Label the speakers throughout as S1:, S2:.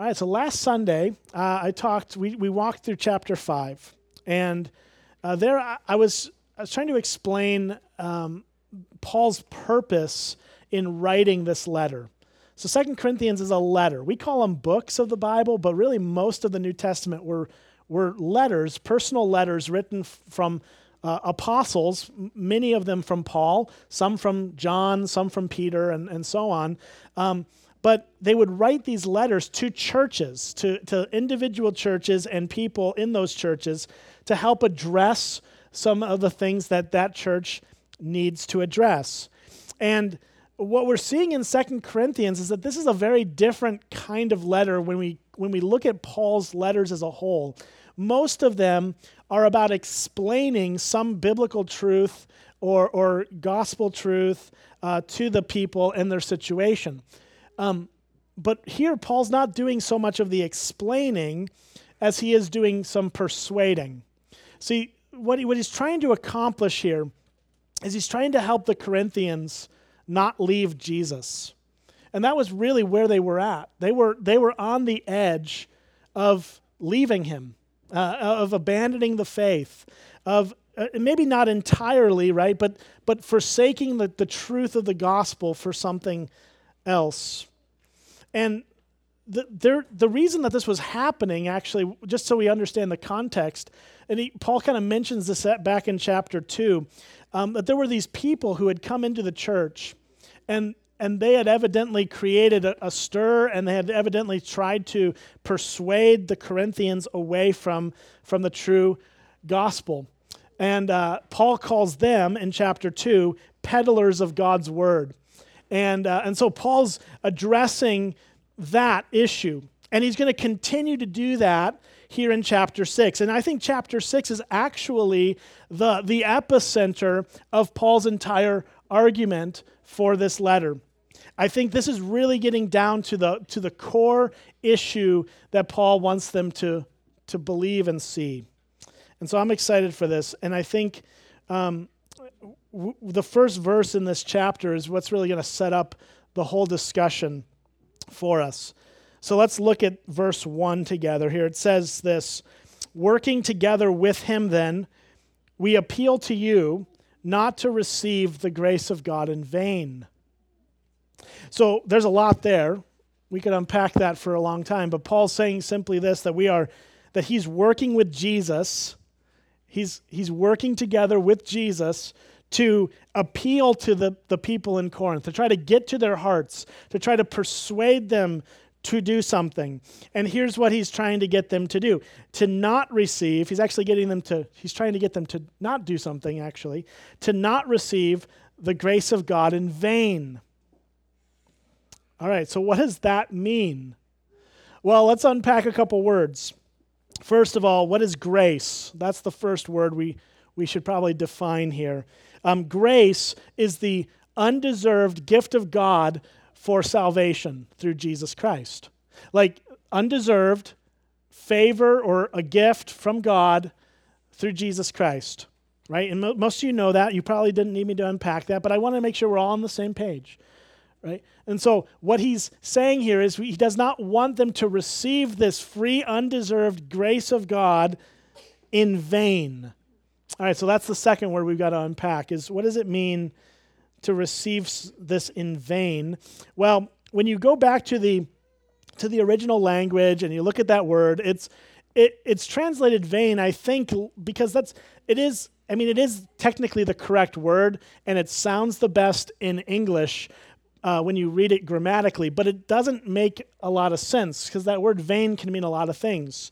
S1: All right, so last Sunday, uh, I talked, we, we walked through chapter 5. And uh, there I, I, was, I was trying to explain um, Paul's purpose in writing this letter. So Second Corinthians is a letter. We call them books of the Bible, but really most of the New Testament were, were letters, personal letters written f- from uh, apostles, many of them from Paul, some from John, some from Peter, and, and so on. Um, but they would write these letters to churches, to, to individual churches and people in those churches to help address some of the things that that church needs to address. And what we're seeing in Second Corinthians is that this is a very different kind of letter when we when we look at Paul's letters as a whole. Most of them are about explaining some biblical truth or, or gospel truth uh, to the people in their situation. Um, but here, Paul's not doing so much of the explaining as he is doing some persuading. See, what, he, what he's trying to accomplish here is he's trying to help the Corinthians not leave Jesus. And that was really where they were at. They were, they were on the edge of leaving him, uh, of abandoning the faith, of uh, maybe not entirely, right, but, but forsaking the, the truth of the gospel for something else. And the, there, the reason that this was happening, actually, just so we understand the context, and he, Paul kind of mentions this back in chapter 2, um, that there were these people who had come into the church, and, and they had evidently created a, a stir, and they had evidently tried to persuade the Corinthians away from, from the true gospel. And uh, Paul calls them in chapter 2 peddlers of God's word. And, uh, and so Paul's addressing that issue. And he's going to continue to do that here in chapter 6. And I think chapter 6 is actually the, the epicenter of Paul's entire argument for this letter. I think this is really getting down to the, to the core issue that Paul wants them to, to believe and see. And so I'm excited for this. And I think um, w- the first verse in this chapter is what's really going to set up the whole discussion for us. So let's look at verse 1 together here. It says this Working together with him, then, we appeal to you not to receive the grace of God in vain. So there's a lot there. We could unpack that for a long time, but Paul's saying simply this that we are that he's working with Jesus. He's he's working together with Jesus to appeal to the, the people in Corinth, to try to get to their hearts, to try to persuade them to do something. And here's what he's trying to get them to do to not receive, he's actually getting them to, he's trying to get them to not do something, actually, to not receive the grace of God in vain. All right, so what does that mean? Well, let's unpack a couple words. First of all, what is grace? That's the first word we, we should probably define here. Um, grace is the undeserved gift of God for salvation through Jesus Christ. Like undeserved favor or a gift from God through Jesus Christ, right? And mo- most of you know that. You probably didn't need me to unpack that, but I want to make sure we're all on the same page, right? And so what he's saying here is he does not want them to receive this free, undeserved grace of God in vain. All right, so that's the second word we've got to unpack is what does it mean to receive this in vain? Well, when you go back to the to the original language and you look at that word, it's it, it's translated vain, I think, because that's it is I mean, it is technically the correct word, and it sounds the best in English uh, when you read it grammatically, but it doesn't make a lot of sense because that word vain can mean a lot of things.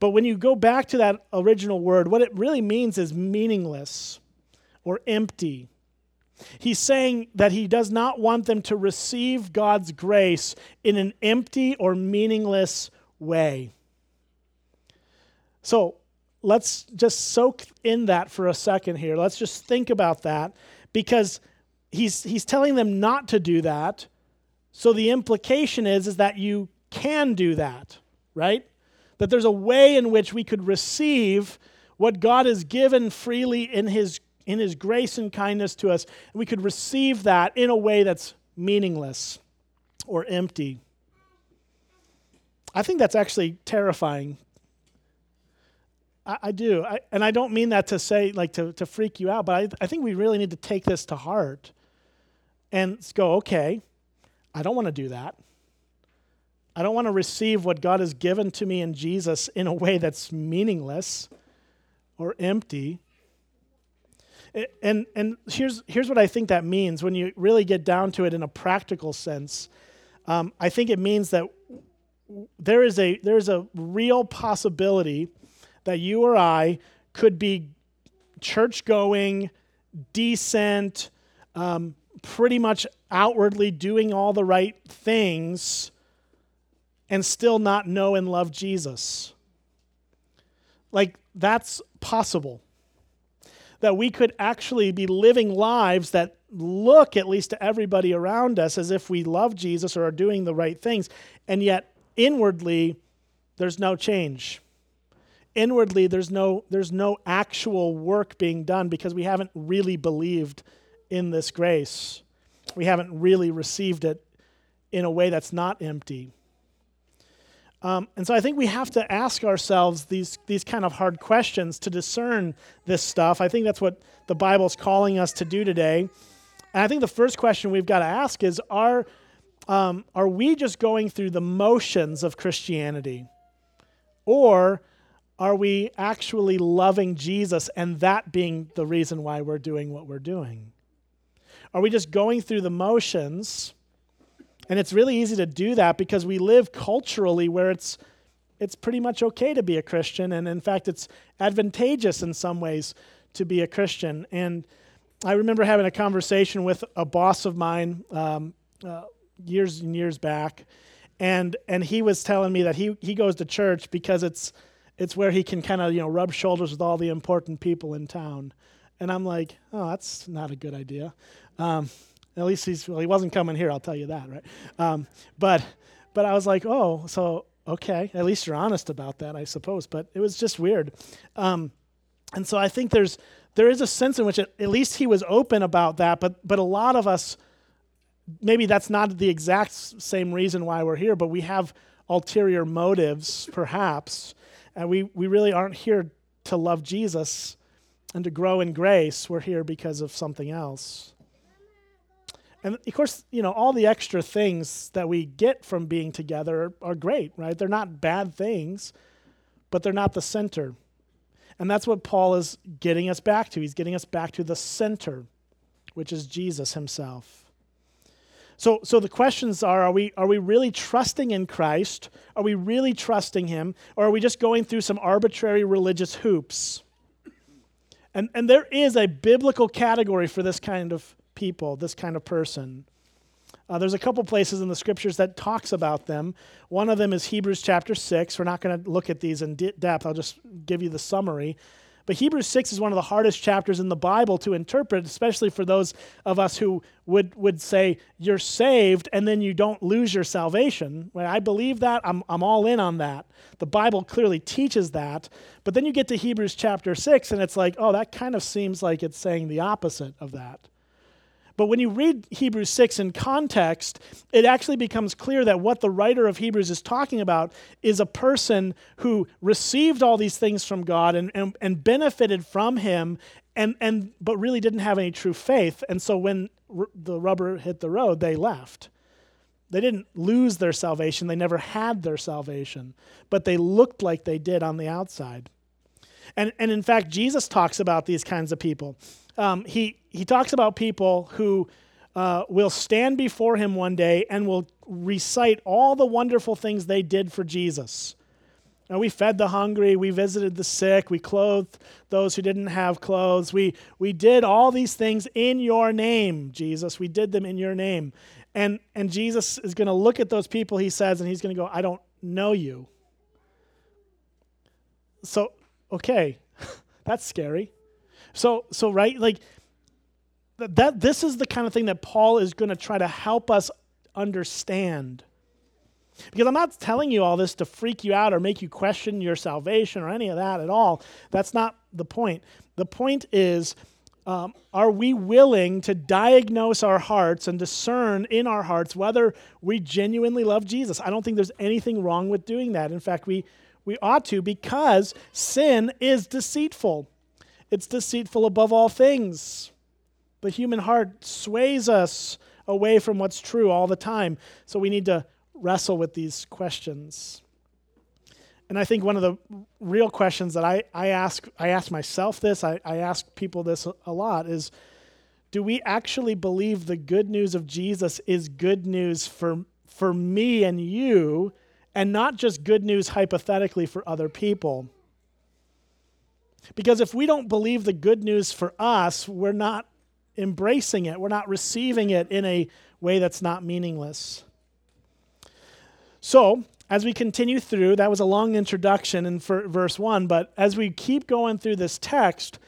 S1: But when you go back to that original word, what it really means is meaningless or empty. He's saying that he does not want them to receive God's grace in an empty or meaningless way. So let's just soak in that for a second here. Let's just think about that because he's, he's telling them not to do that. So the implication is, is that you can do that, right? That there's a way in which we could receive what God has given freely in His, in His grace and kindness to us. And we could receive that in a way that's meaningless or empty. I think that's actually terrifying. I, I do. I, and I don't mean that to say, like, to, to freak you out, but I, I think we really need to take this to heart and go, okay, I don't want to do that. I don't want to receive what God has given to me in Jesus in a way that's meaningless or empty. And, and here's, here's what I think that means when you really get down to it in a practical sense. Um, I think it means that there is, a, there is a real possibility that you or I could be church going, decent, um, pretty much outwardly doing all the right things, and still not know and love Jesus. Like, that's possible. That we could actually be living lives that look, at least to everybody around us, as if we love Jesus or are doing the right things, and yet inwardly, there's no change. Inwardly, there's no, there's no actual work being done because we haven't really believed in this grace. We haven't really received it in a way that's not empty. Um, and so I think we have to ask ourselves these, these kind of hard questions to discern this stuff. I think that's what the Bible's calling us to do today. And I think the first question we've got to ask is are, um, are we just going through the motions of Christianity? Or are we actually loving Jesus and that being the reason why we're doing what we're doing? Are we just going through the motions? And it's really easy to do that because we live culturally where it's it's pretty much okay to be a Christian and in fact it's advantageous in some ways to be a Christian. And I remember having a conversation with a boss of mine um, uh, years and years back, and and he was telling me that he he goes to church because it's it's where he can kind of you know rub shoulders with all the important people in town. And I'm like, oh, that's not a good idea. Um, at least he's well, he wasn't coming here. I'll tell you that, right? Um, but but I was like, oh, so okay. At least you're honest about that, I suppose. But it was just weird. Um, and so I think there's there is a sense in which it, at least he was open about that. But but a lot of us, maybe that's not the exact same reason why we're here, but we have ulterior motives, perhaps, and we we really aren't here to love Jesus and to grow in grace. We're here because of something else. And of course, you know, all the extra things that we get from being together are, great, right? They're not bad things, but they're not the center. And that's what Paul is getting us back to. He's getting us back to the center, which is Jesus himself. So, so the questions are are we, are we really trusting in Christ? Are we really trusting him? Or are we just going through some arbitrary religious hoops? And, and there is a biblical category for this kind of people, this kind of person. Uh, there's a couple places in the scriptures that talks about them. One of them is Hebrews chapter 6. We're not going to look at these in depth. I'll just give you the summary. But Hebrews 6 is one of the hardest chapters in the Bible to interpret, especially for those of us who would, would say, You're saved and then you don't lose your salvation. I believe that, I'm, I'm all in on that. The Bible clearly teaches that. But then you get to Hebrews chapter 6, and it's like, Oh, that kind of seems like it's saying the opposite of that. But when you read Hebrews 6 in context, it actually becomes clear that what the writer of Hebrews is talking about is a person who received all these things from God and, and, and benefited from Him, and, and, but really didn't have any true faith. And so when r- the rubber hit the road, they left. They didn't lose their salvation, they never had their salvation, but they looked like they did on the outside. And, and in fact, Jesus talks about these kinds of people um, he, he talks about people who uh, will stand before him one day and will recite all the wonderful things they did for Jesus. Now, we fed the hungry, we visited the sick, we clothed those who didn't have clothes. We, we did all these things in your name, Jesus. We did them in your name. And, and Jesus is going to look at those people, he says, and he's going to go, I don't know you. So, okay, that's scary. So, so right, like that, this is the kind of thing that Paul is going to try to help us understand. Because I'm not telling you all this to freak you out or make you question your salvation or any of that at all. That's not the point. The point is um, are we willing to diagnose our hearts and discern in our hearts whether we genuinely love Jesus? I don't think there's anything wrong with doing that. In fact, we, we ought to because sin is deceitful. It's deceitful above all things. The human heart sways us away from what's true all the time. So we need to wrestle with these questions. And I think one of the real questions that I, I ask I ask myself this, I, I ask people this a, lot is do we actually believe the good news of Jesus is good news for for me and you and not just good news hypothetically for other people? Because if we don't believe the good news for us, we're not embracing it. We're not receiving it in a way that's not meaningless. So, as we continue through, that was a long introduction in verse 1, but as we keep going through this text,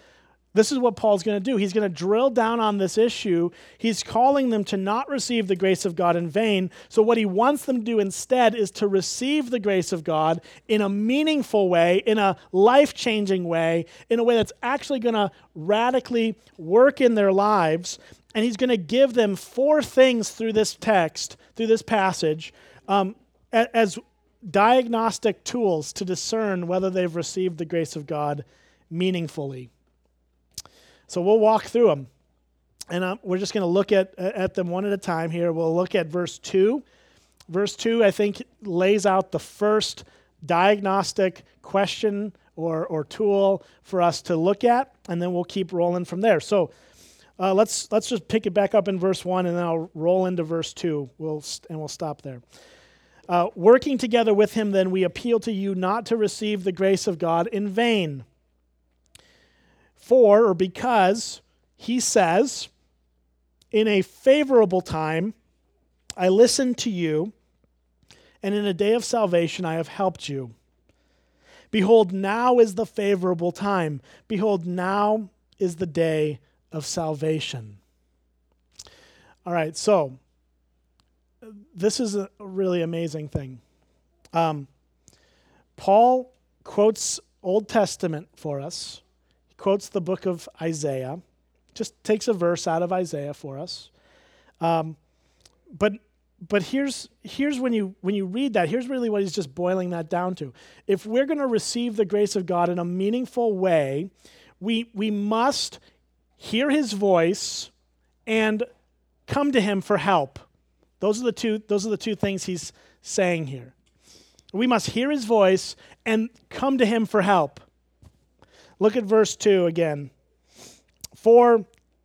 S1: this is what Paul's going to do. He's going to drill down on this issue. He's calling them to not receive the grace of God in vain. So, what he wants them to do instead is to receive the grace of God in a meaningful way, in a life changing way, in a way that's actually going to radically work in their lives. And he's going to give them four things through this text, through this passage, um, as diagnostic tools to discern whether they've received the grace of God meaningfully. So we'll walk through them. And um, we're just going to look at, at them one at a time here. We'll look at verse 2. Verse 2, I think, lays out the first diagnostic question or, or tool for us to look at, and then we'll keep rolling from there. So uh, let's, let's just pick it back up in verse 1, and then I'll roll into verse 2, we'll, and we'll stop there. Uh, working together with him, then, we appeal to you not to receive the grace of God in vain. For, or because, he says, in a favorable time, I listened to you, and in a day of salvation, I have helped you. Behold, now is the favorable time. Behold, now is the day of salvation. All right, so this is a really amazing thing. Um, Paul quotes Old Testament for us. Quotes the book of Isaiah. Just takes a verse out of Isaiah for us. Um, but but here's here's when you when you read that here's really what he's just boiling that down to if we're going to receive the grace of god in a meaningful way we we must hear his voice and come to him for help those are the two, those are the two things he's saying here. We must hear his voice and come to him for help. Look at verse 2 again. For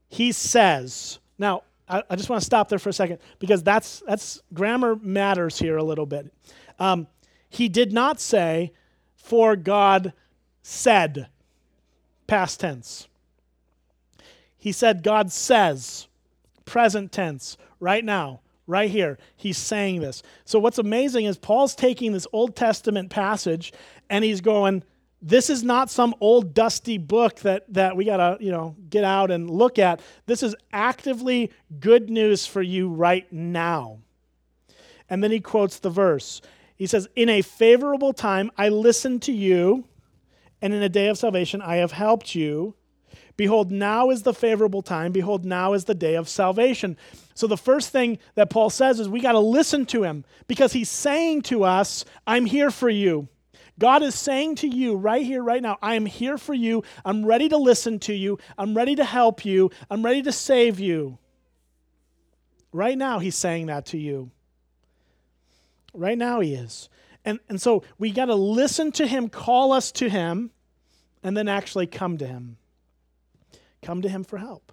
S1: he says, now I, I just want to stop there for a second because that's, that's grammar matters here a little bit. Um, he did not say, for God said, past tense. He said, God says, present tense, right now. Right here, he's saying this. So, what's amazing is Paul's taking this Old Testament passage and he's going, This is not some old dusty book that, that we got to you know, get out and look at. This is actively good news for you right now. And then he quotes the verse. He says, In a favorable time, I listened to you, and in a day of salvation, I have helped you. Behold, now is the favorable time. Behold, now is the day of salvation. So the first thing that Paul says is we got to listen to him because he's saying to us, I'm here for you. God is saying to you right here, right now, I am here for you. I'm ready to listen to you. I'm ready to help you. I'm ready to save you. Right now, he's saying that to you. Right now, he is. And, and so we got to listen to him, call us to him, and then actually come to him. Come to him for help.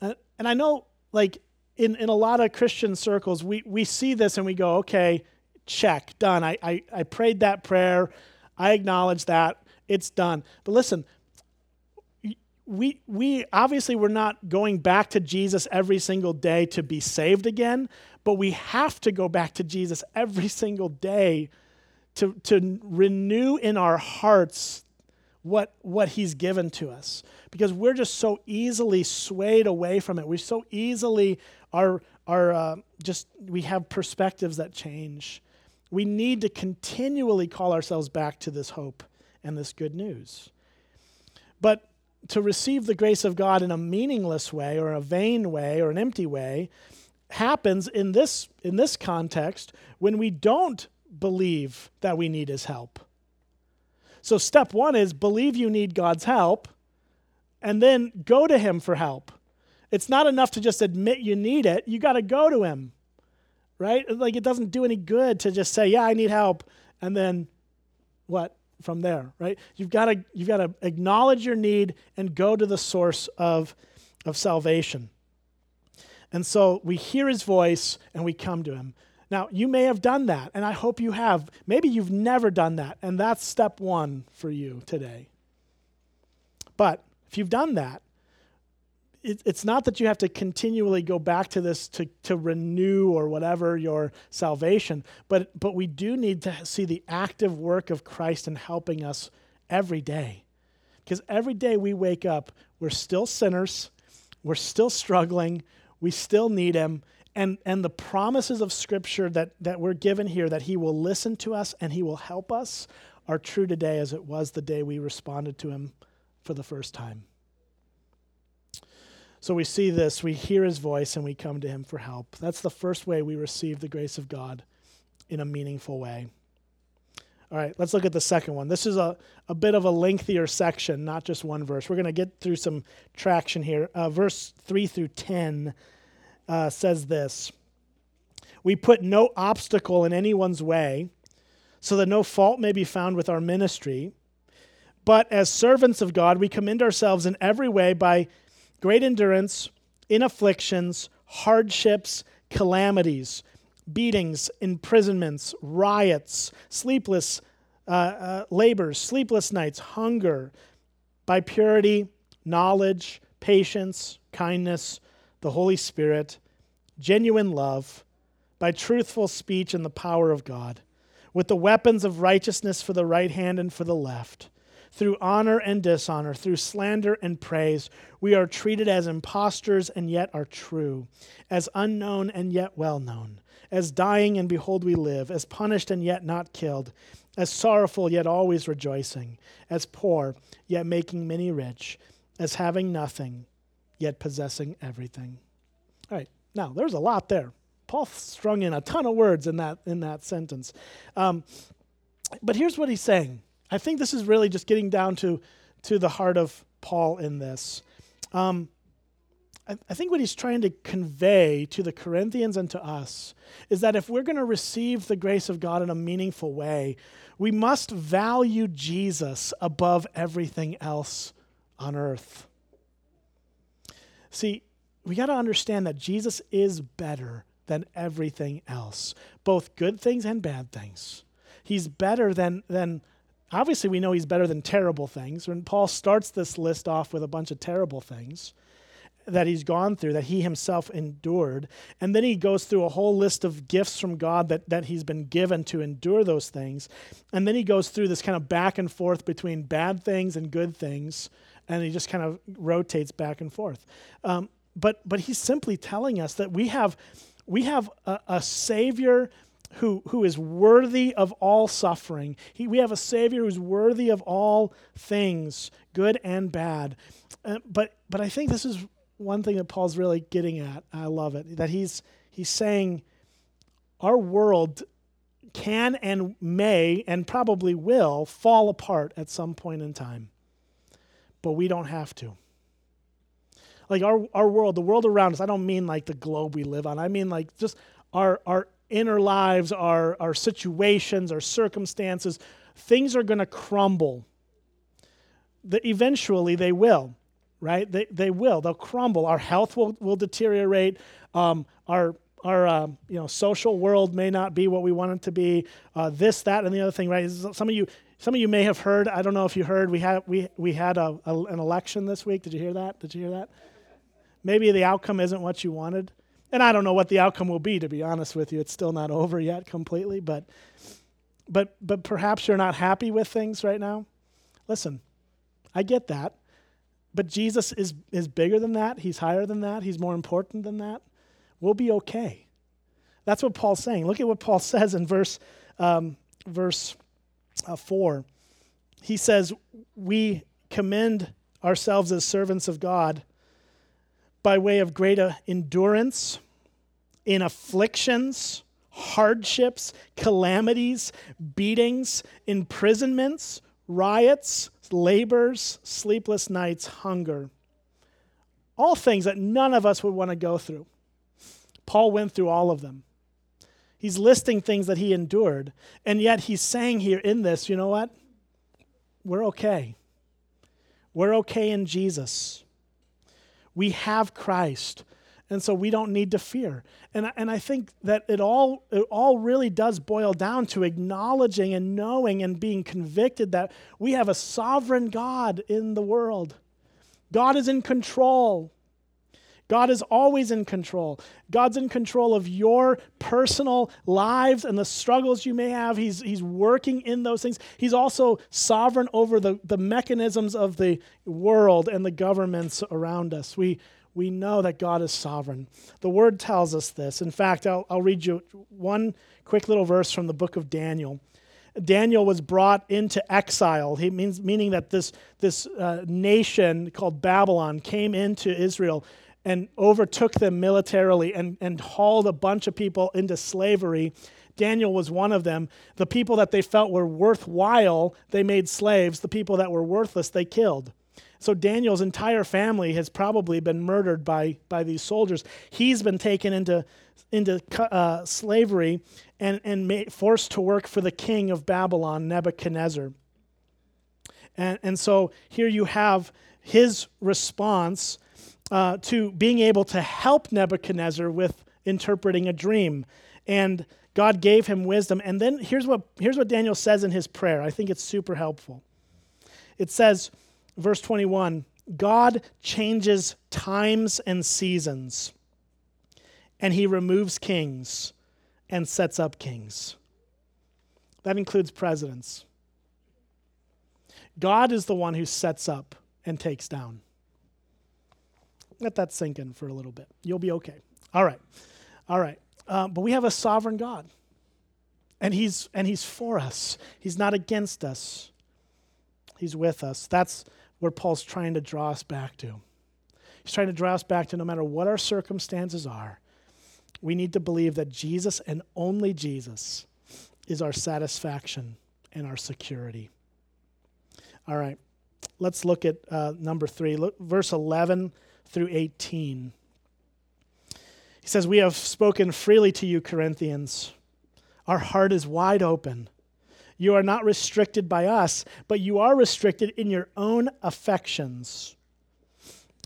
S1: And, and I know like in, in a lot of Christian circles, we, we see this and we go, okay, check, done. I, I, I prayed that prayer. I acknowledge that. It's done. But listen, we, we obviously we're not going back to Jesus every single day to be saved again, but we have to go back to Jesus every single day to, to renew in our hearts what, what he's given to us because we're just so easily swayed away from it. We so easily are, are uh, just, we have perspectives that change. We need to continually call ourselves back to this hope and this good news. But to receive the grace of God in a meaningless way or a vain way or an empty way happens in this in this context when we don't believe that we need his help. So step 1 is believe you need God's help and then go to him for help. It's not enough to just admit you need it. You got to go to him. Right? Like it doesn't do any good to just say, "Yeah, I need help." And then what? from there, right? You've got to you've got to acknowledge your need and go to the source of of salvation. And so we hear his voice and we come to him. Now, you may have done that, and I hope you have. Maybe you've never done that, and that's step 1 for you today. But if you've done that, it, it's not that you have to continually go back to this to, to renew or whatever your salvation, but, but we do need to see the active work of Christ in helping us every day. Because every day we wake up, we're still sinners, we're still struggling, we still need Him. And, and the promises of Scripture that, that we're given here, that He will listen to us and He will help us, are true today as it was the day we responded to Him for the first time. So we see this, we hear his voice, and we come to him for help. That's the first way we receive the grace of God in a meaningful way. All right, let's look at the second one. This is a, a bit of a lengthier section, not just one verse. We're going to get through some traction here. Uh, verse 3 through 10 uh, says this We put no obstacle in anyone's way, so that no fault may be found with our ministry. But as servants of God, we commend ourselves in every way by great endurance in afflictions, hardships, calamities, beatings, imprisonments, riots, sleepless uh, uh, labors, sleepless nights, hunger, by purity, knowledge, patience, kindness, the Holy Spirit, genuine love, by truthful speech and the power of God, with the weapons of righteousness for the right hand and for the left through honor and dishonor, through slander and praise. We are treated as impostors and yet are true, as unknown and yet well known, as dying and behold we live, as punished and yet not killed, as sorrowful yet always rejoicing, as poor yet making many rich, as having nothing yet possessing everything. All right, now there's a lot there. Paul strung in a ton of words in that in that sentence. Um, but here's what he's saying I think this is really just getting down to, to the heart of Paul in this. Um, I, I think what he's trying to convey to the Corinthians and to us is that if we're going to receive the grace of God in a meaningful way, we must value Jesus above everything else on earth. See, we got to understand that Jesus is better than everything else, both good things and bad things. He's better than, than Obviously, we know he's better than terrible things. When Paul starts this list off with a bunch of terrible things that he's gone through, that he himself endured, and then he goes through a whole list of gifts from God that, that he's been given to endure those things. And then he goes through this kind of back and forth between bad things and good things, and he just kind of rotates back and forth. Um, but, but he's simply telling us that we have, we have a, a Savior who, who is worthy of all suffering. He, we have a Savior who's worthy of all things, good and bad. Uh, but, but I think this is one thing that Paul's really getting at. I love it. That he's, he's saying our world can and may and probably will fall apart at some point in time. But we don't have to. Like our, our world, the world around us, I don't mean like the globe we live on. I mean like just our, our inner lives, our, our situations, our circumstances, things are going to crumble. The, eventually, they will, right? They, they will. They'll crumble. Our health will, will deteriorate. Um, our our uh, you know social world may not be what we want it to be. Uh, this, that, and the other thing, right? Some of you, some of you may have heard. I don't know if you heard. We had we we had a, a, an election this week. Did you hear that? Did you hear that? Maybe the outcome isn't what you wanted. And I don't know what the outcome will be, to be honest with you. It's still not over yet completely, but but but perhaps you're not happy with things right now. Listen, I get that. But Jesus is is bigger than that. He's higher than that. He's more important than that. We'll be okay. That's what Paul's saying. Look at what Paul says in verse um, verse uh, four. He says, "We commend ourselves as servants of God by way of greater endurance in afflictions, hardships, calamities, beatings, imprisonments, riots, labors, sleepless nights, hunger. All things that none of us would want to go through. Paul went through all of them. He's listing things that he endured, and yet he's saying here in this, you know what? We're okay. We're okay in Jesus. We have Christ. And so we don't need to fear. And, and I think that it all, it all really does boil down to acknowledging and knowing and being convicted that we have a sovereign God in the world. God is in control. God is always in control. God's in control of your personal lives and the struggles you may have. He's, he's working in those things. He's also sovereign over the, the mechanisms of the world and the governments around us. We, we know that God is sovereign. The word tells us this. In fact, I'll, I'll read you one quick little verse from the book of Daniel. Daniel was brought into exile. He means meaning that this this uh, nation called Babylon came into Israel and overtook them militarily and, and hauled a bunch of people into slavery. Daniel was one of them. The people that they felt were worthwhile, they made slaves. The people that were worthless, they killed. So Daniel's entire family has probably been murdered by, by these soldiers. He's been taken into, into uh, slavery and, and made, forced to work for the king of Babylon, Nebuchadnezzar. And, and so here you have his response uh, to being able to help Nebuchadnezzar with interpreting a dream. And God gave him wisdom. And then here's what, here's what Daniel says in his prayer. I think it's super helpful. It says, verse 21 God changes times and seasons, and he removes kings and sets up kings. That includes presidents. God is the one who sets up and takes down. Let that sink in for a little bit. You'll be okay. All right. All right. Uh, but we have a sovereign God. And he's, and he's for us. He's not against us. He's with us. That's where Paul's trying to draw us back to. He's trying to draw us back to no matter what our circumstances are, we need to believe that Jesus and only Jesus is our satisfaction and our security. All right, let's look at uh, number three. Look, verse 11 through 18. He says, We have spoken freely to you, Corinthians. Our heart is wide open. You are not restricted by us, but you are restricted in your own affections.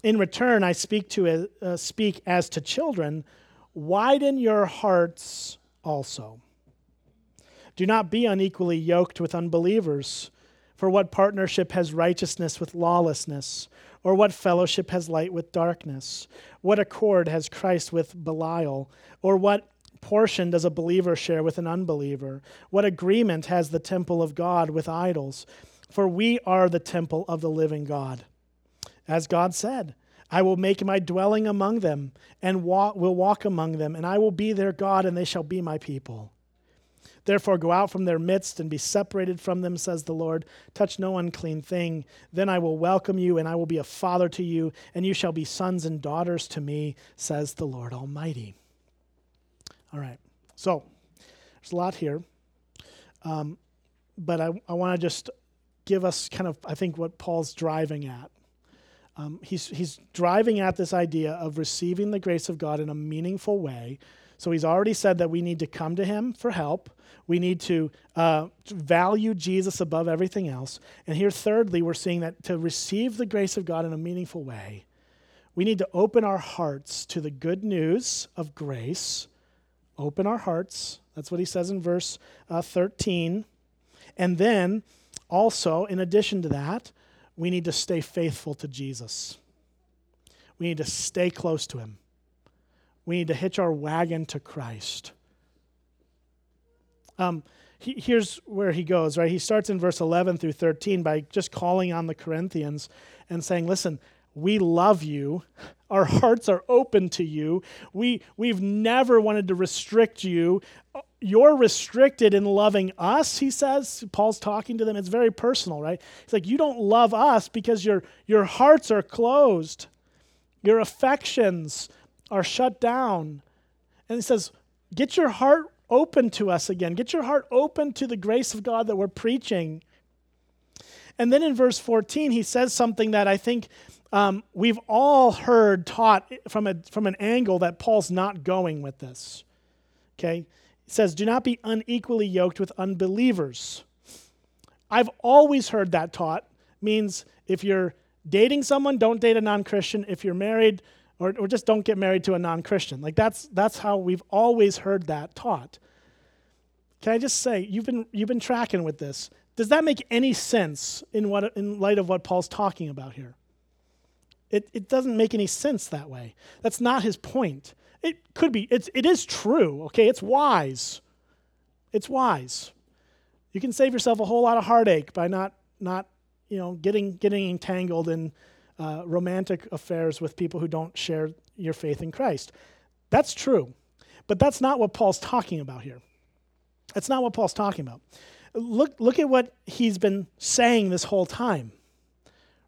S1: In return, I speak, to, uh, speak as to children. Widen your hearts also. Do not be unequally yoked with unbelievers. For what partnership has righteousness with lawlessness? Or what fellowship has light with darkness? What accord has Christ with Belial? Or what portion does a believer share with an unbeliever? What agreement has the temple of God with idols? For we are the temple of the living God. As God said, I will make my dwelling among them and walk, will walk among them, and I will be their God, and they shall be my people. Therefore, go out from their midst and be separated from them, says the Lord. Touch no unclean thing. Then I will welcome you, and I will be a father to you, and you shall be sons and daughters to me, says the Lord Almighty. All right. So, there's a lot here. Um, but I, I want to just give us kind of, I think, what Paul's driving at. Um, he's, he's driving at this idea of receiving the grace of God in a meaningful way. So he's already said that we need to come to him for help. We need to uh, value Jesus above everything else. And here, thirdly, we're seeing that to receive the grace of God in a meaningful way, we need to open our hearts to the good news of grace. Open our hearts. That's what he says in verse uh, 13. And then, also, in addition to that, we need to stay faithful to Jesus. We need to stay close to him. We need to hitch our wagon to Christ. Um, he, here's where he goes, right? He starts in verse 11 through 13 by just calling on the Corinthians and saying, Listen, we love you. Our hearts are open to you. We, we've never wanted to restrict you. you're restricted in loving us, he says. Paul's talking to them. It's very personal, right? He's like, you don't love us because your, your hearts are closed, your affections are shut down. And he says, get your heart open to us again. Get your heart open to the grace of God that we're preaching. And then in verse 14, he says something that I think um, we've all heard taught from, a, from an angle that Paul's not going with this. Okay? He says, Do not be unequally yoked with unbelievers. I've always heard that taught means if you're dating someone, don't date a non Christian. If you're married, or, or just don't get married to a non Christian. Like that's, that's how we've always heard that taught. Can I just say, you've been, you've been tracking with this. Does that make any sense in, what, in light of what Paul's talking about here? It, it doesn't make any sense that way. That's not his point. It could be, it's, it is true, okay? It's wise. It's wise. You can save yourself a whole lot of heartache by not, not you know, getting, getting entangled in uh, romantic affairs with people who don't share your faith in Christ. That's true. But that's not what Paul's talking about here. That's not what Paul's talking about. Look, look at what he's been saying this whole time.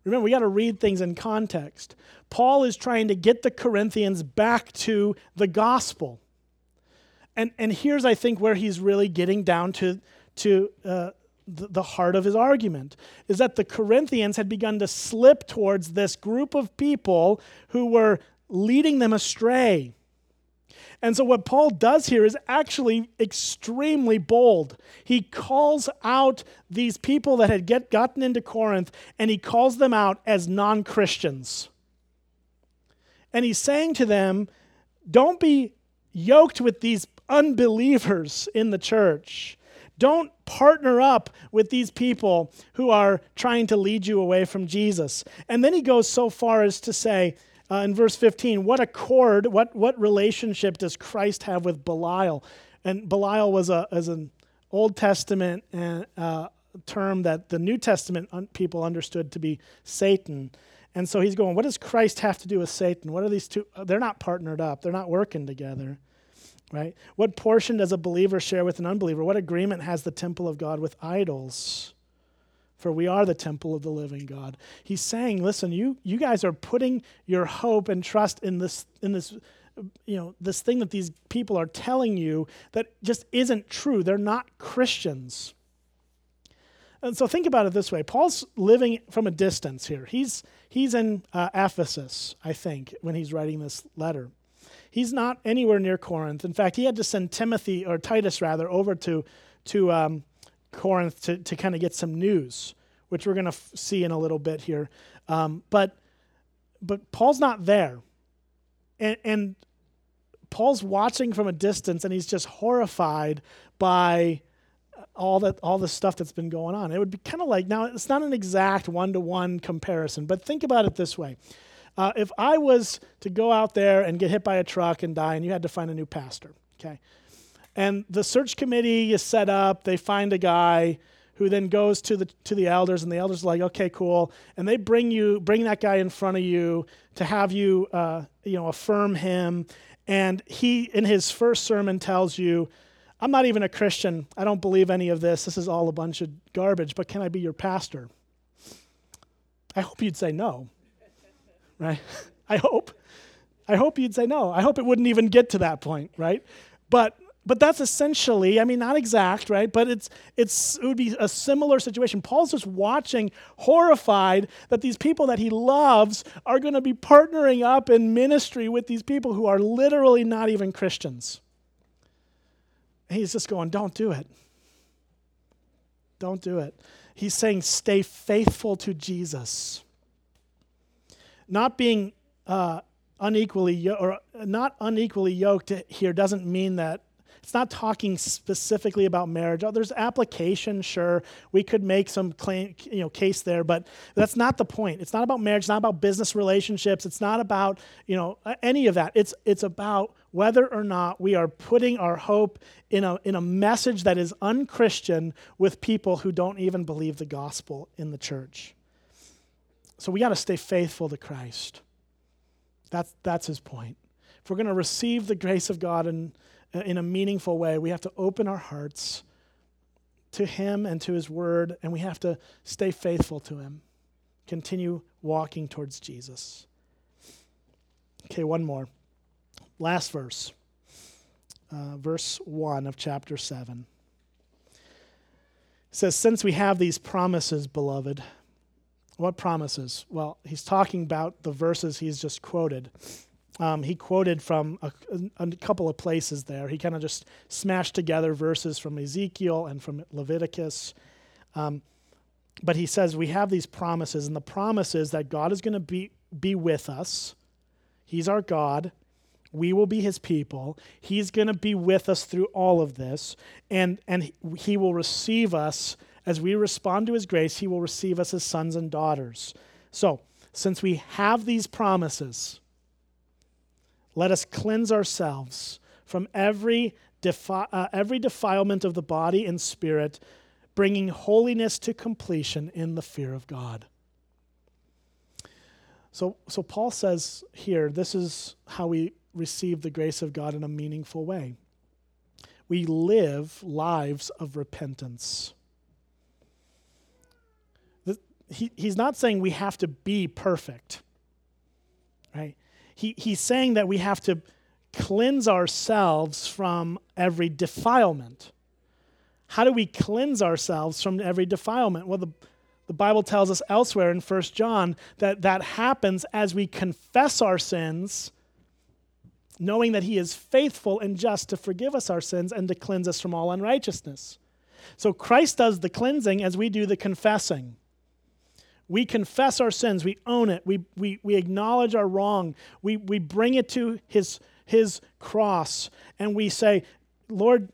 S1: Remember, we got to read things in context. Paul is trying to get the Corinthians back to the gospel. And, and here's, I think, where he's really getting down to, to uh, the, heart of his argument is that the Corinthians had begun to slip towards this group of people who were leading them astray. And so, what Paul does here is actually extremely bold. He calls out these people that had get, gotten into Corinth, and he calls them out as non Christians. And he's saying to them, Don't be yoked with these unbelievers in the church. Don't partner up with these people who are trying to lead you away from Jesus. And then he goes so far as to say, uh, in verse 15, what accord, what, what relationship does Christ have with Belial? And Belial was, a, as an Old Testament uh, term that the New Testament people understood to be Satan. And so he's going, what does Christ have to do with Satan? What are these two? They're not partnered up, they're not working together right? What portion does a believer share with an unbeliever? What agreement has the temple of God with idols? For we are the temple of the living God. He's saying, listen, you, you guys are putting your hope and trust in this, in this, you know, this thing that these people are telling you that just isn't true. They're not Christians. And so think about it this way Paul's living from a distance here. He's, he's in uh, Ephesus, I think, when he's writing this letter. He's not anywhere near Corinth. In fact, he had to send Timothy, or Titus rather, over to, to um, Corinth to, to kind of get some news, which we're going to f- see in a little bit here. Um, but, but Paul's not there. And, and Paul's watching from a distance and he's just horrified by all that all the stuff that's been going on. It would be kind of like now it's not an exact one to one comparison, but think about it this way. Uh, if I was to go out there and get hit by a truck and die, and you had to find a new pastor, okay, and the search committee is set up, they find a guy who then goes to the to the elders, and the elders are like, okay, cool, and they bring you bring that guy in front of you to have you uh, you know affirm him, and he in his first sermon tells you. I'm not even a Christian. I don't believe any of this. This is all a bunch of garbage, but can I be your pastor? I hope you'd say no right? I hope. I hope you'd say no. I hope it wouldn't even get to that point, right? But but that's essentially, I mean, not exact, right? But it's it's it would be a similar situation. Paul's just watching, horrified that these people that he loves are going to be partnering up in ministry with these people who are literally not even Christians. And he's just going, "Don't do it. Don't do it." He's saying, "Stay faithful to Jesus." Not being uh, unequally or not unequally yoked here doesn't mean that it's not talking specifically about marriage. Oh, there's application, sure. We could make some claim, you know, case there, but that's not the point. It's not about marriage. It's not about business relationships. It's not about you know any of that. It's it's about whether or not we are putting our hope in a in a message that is unchristian with people who don't even believe the gospel in the church. So we got to stay faithful to Christ. That's, that's his point. If we're going to receive the grace of God uh, in a meaningful way, we have to open our hearts to Him and to His Word, and we have to stay faithful to Him. Continue walking towards Jesus. Okay, one more. Last verse. Uh, verse 1 of chapter 7. It says, Since we have these promises, beloved, what promises? Well, he's talking about the verses he's just quoted. Um, he quoted from a, a, couple of places there. He kind of just smashed together verses from Ezekiel and from Leviticus. Um, but he says we have these promises, and the promise is that God is going to be, be with us. He's our God. We will be his people. He's going to be with us through all of this, and, and he will receive us as we respond to his grace. He will receive us as sons and daughters. So, since we have these promises, let us cleanse ourselves from every, defi- uh, every defilement of the body and spirit, bringing holiness to completion in the fear of God. So, so Paul says here, this is how we receive the grace of God in a meaningful way. We live lives of repentance. He, he's not saying we have to be perfect, right? he, he's saying that we have to cleanse ourselves from every defilement. How do we cleanse ourselves from every defilement? Well, the, the Bible tells us elsewhere in 1 John that that happens as we confess our sins, knowing that He is faithful and just to forgive us our sins and to cleanse us from all unrighteousness. So Christ does the cleansing as we do the confessing. We confess our sins, we own it, we, we, we acknowledge our wrong, we, we bring it to his, his cross, and we say, Lord,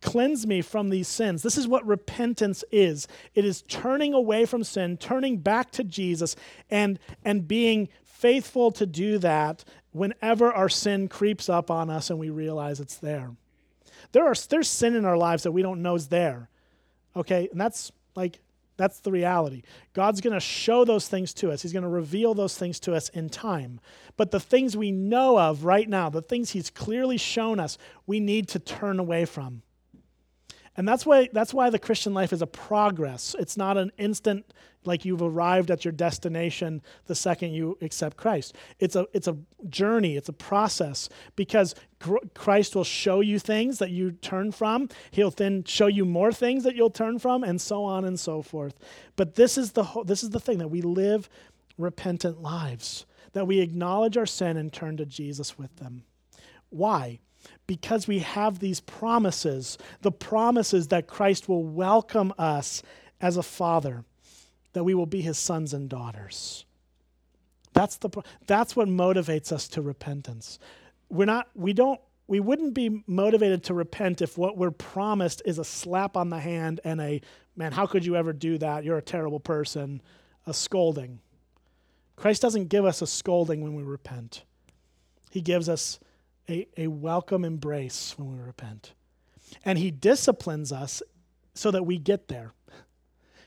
S1: cleanse me from these sins. This is what repentance is. It is turning away from sin, turning back to Jesus, and, and being faithful to do that whenever our sin creeps up on us and we realize it's there. There are, there's sin in our lives that we don't know is there. Okay? And that's like that's the reality. God's going to show those things to us. He's going to reveal those things to us in time. But the things we know of right now, the things He's clearly shown us, we need to turn away from. And that's why, that's why the Christian life is a progress. It's not an instant, like you've arrived at your destination the second you accept Christ. It's a, it's a journey, it's a process because Christ will show you things that you turn from. He'll then show you more things that you'll turn from, and so on and so forth. But this is the, this is the thing that we live repentant lives, that we acknowledge our sin and turn to Jesus with them. Why? Because we have these promises the promises that Christ will welcome us as a father, that we will be his sons and daughters. That's, the, that's what motivates us to repentance. We're not, we don't, we wouldn't be motivated to repent if what we're promised is a slap on the hand and a, man, how could you ever do that? You're a terrible person, a scolding. Christ doesn't give us a scolding when we repent. He gives us a, a welcome embrace when we repent. And He disciplines us so that we get there.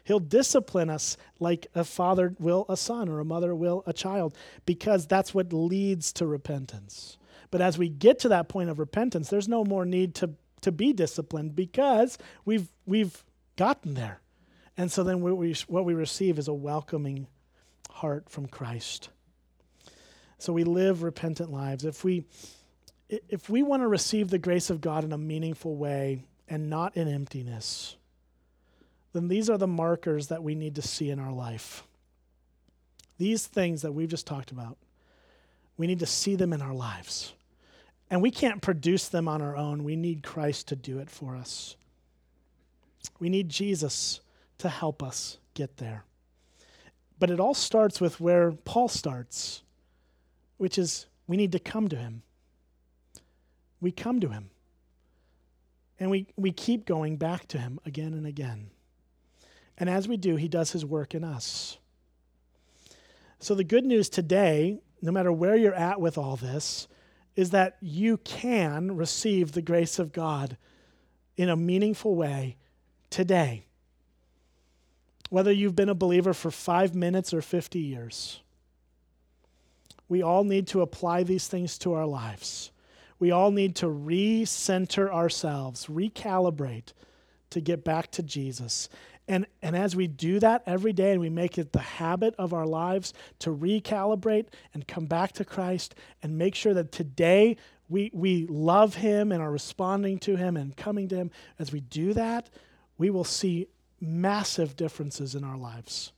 S1: He'll discipline us like a father will a son or a mother will a child because that's what leads to repentance. But as we get to that point of repentance, there's no more need to, to be disciplined because we've, we've gotten there. And so then what we, what we receive is a welcoming heart from Christ. So we live repentant lives. If we if we want to receive the grace of God in a meaningful way and not in emptiness, then these are the markers that we need to see in our life. These things that we've just talked about, we need to see them in our lives. And we can't produce them on our own. We need Christ to do it for us. We need Jesus to help us get there. But it all starts with where Paul starts, which is we need to come to him we come to him. And we, we keep going back to him again and again. And as we do, he does his work in us. So, the good news today, no matter where you're at with all this, is that you can receive the grace of God in a meaningful way today. Whether you've been a believer for five minutes or 50 years, we all need to apply these things to our lives we all need to recenter ourselves, recalibrate to get back to Jesus. And, and as we do that every day and we make it the habit of our lives to recalibrate and come back to Christ and make sure that today we, we love Him and are responding to Him and coming to Him, as we do that, we will see massive differences in our lives.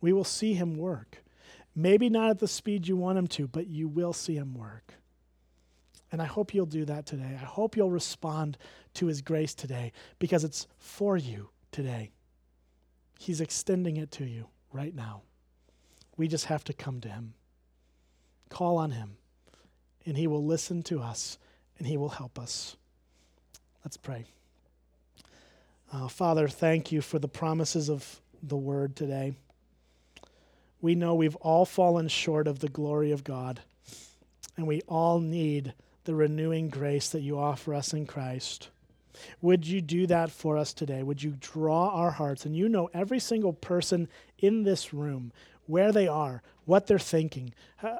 S1: We will see Him work. Maybe not at the speed you want Him to, but you will see Him work. And I hope you'll do that today. I hope you'll respond to His grace today because it's for you today. He's extending it to you right now. We just have to come to Him, call on Him, and He will listen to us and He will help us. Let's pray. Uh, Father, thank you for the promises of the word today. We know we've all fallen short of the glory of God, and we all need the renewing grace that you offer us in Christ. Would you do that for us today? Would you draw our hearts? And you know every single person in this room, where they are, what they're thinking,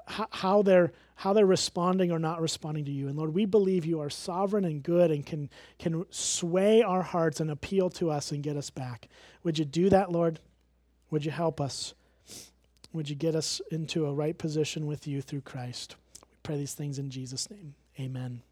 S1: how they're, how they're responding or not responding to you. And Lord, we believe you are sovereign and good and can, can sway our hearts and appeal to us and get us back. Would you do that, Lord? Would you help us? Would you get us into a right position with you through Christ? We pray these things in Jesus' name. Amen.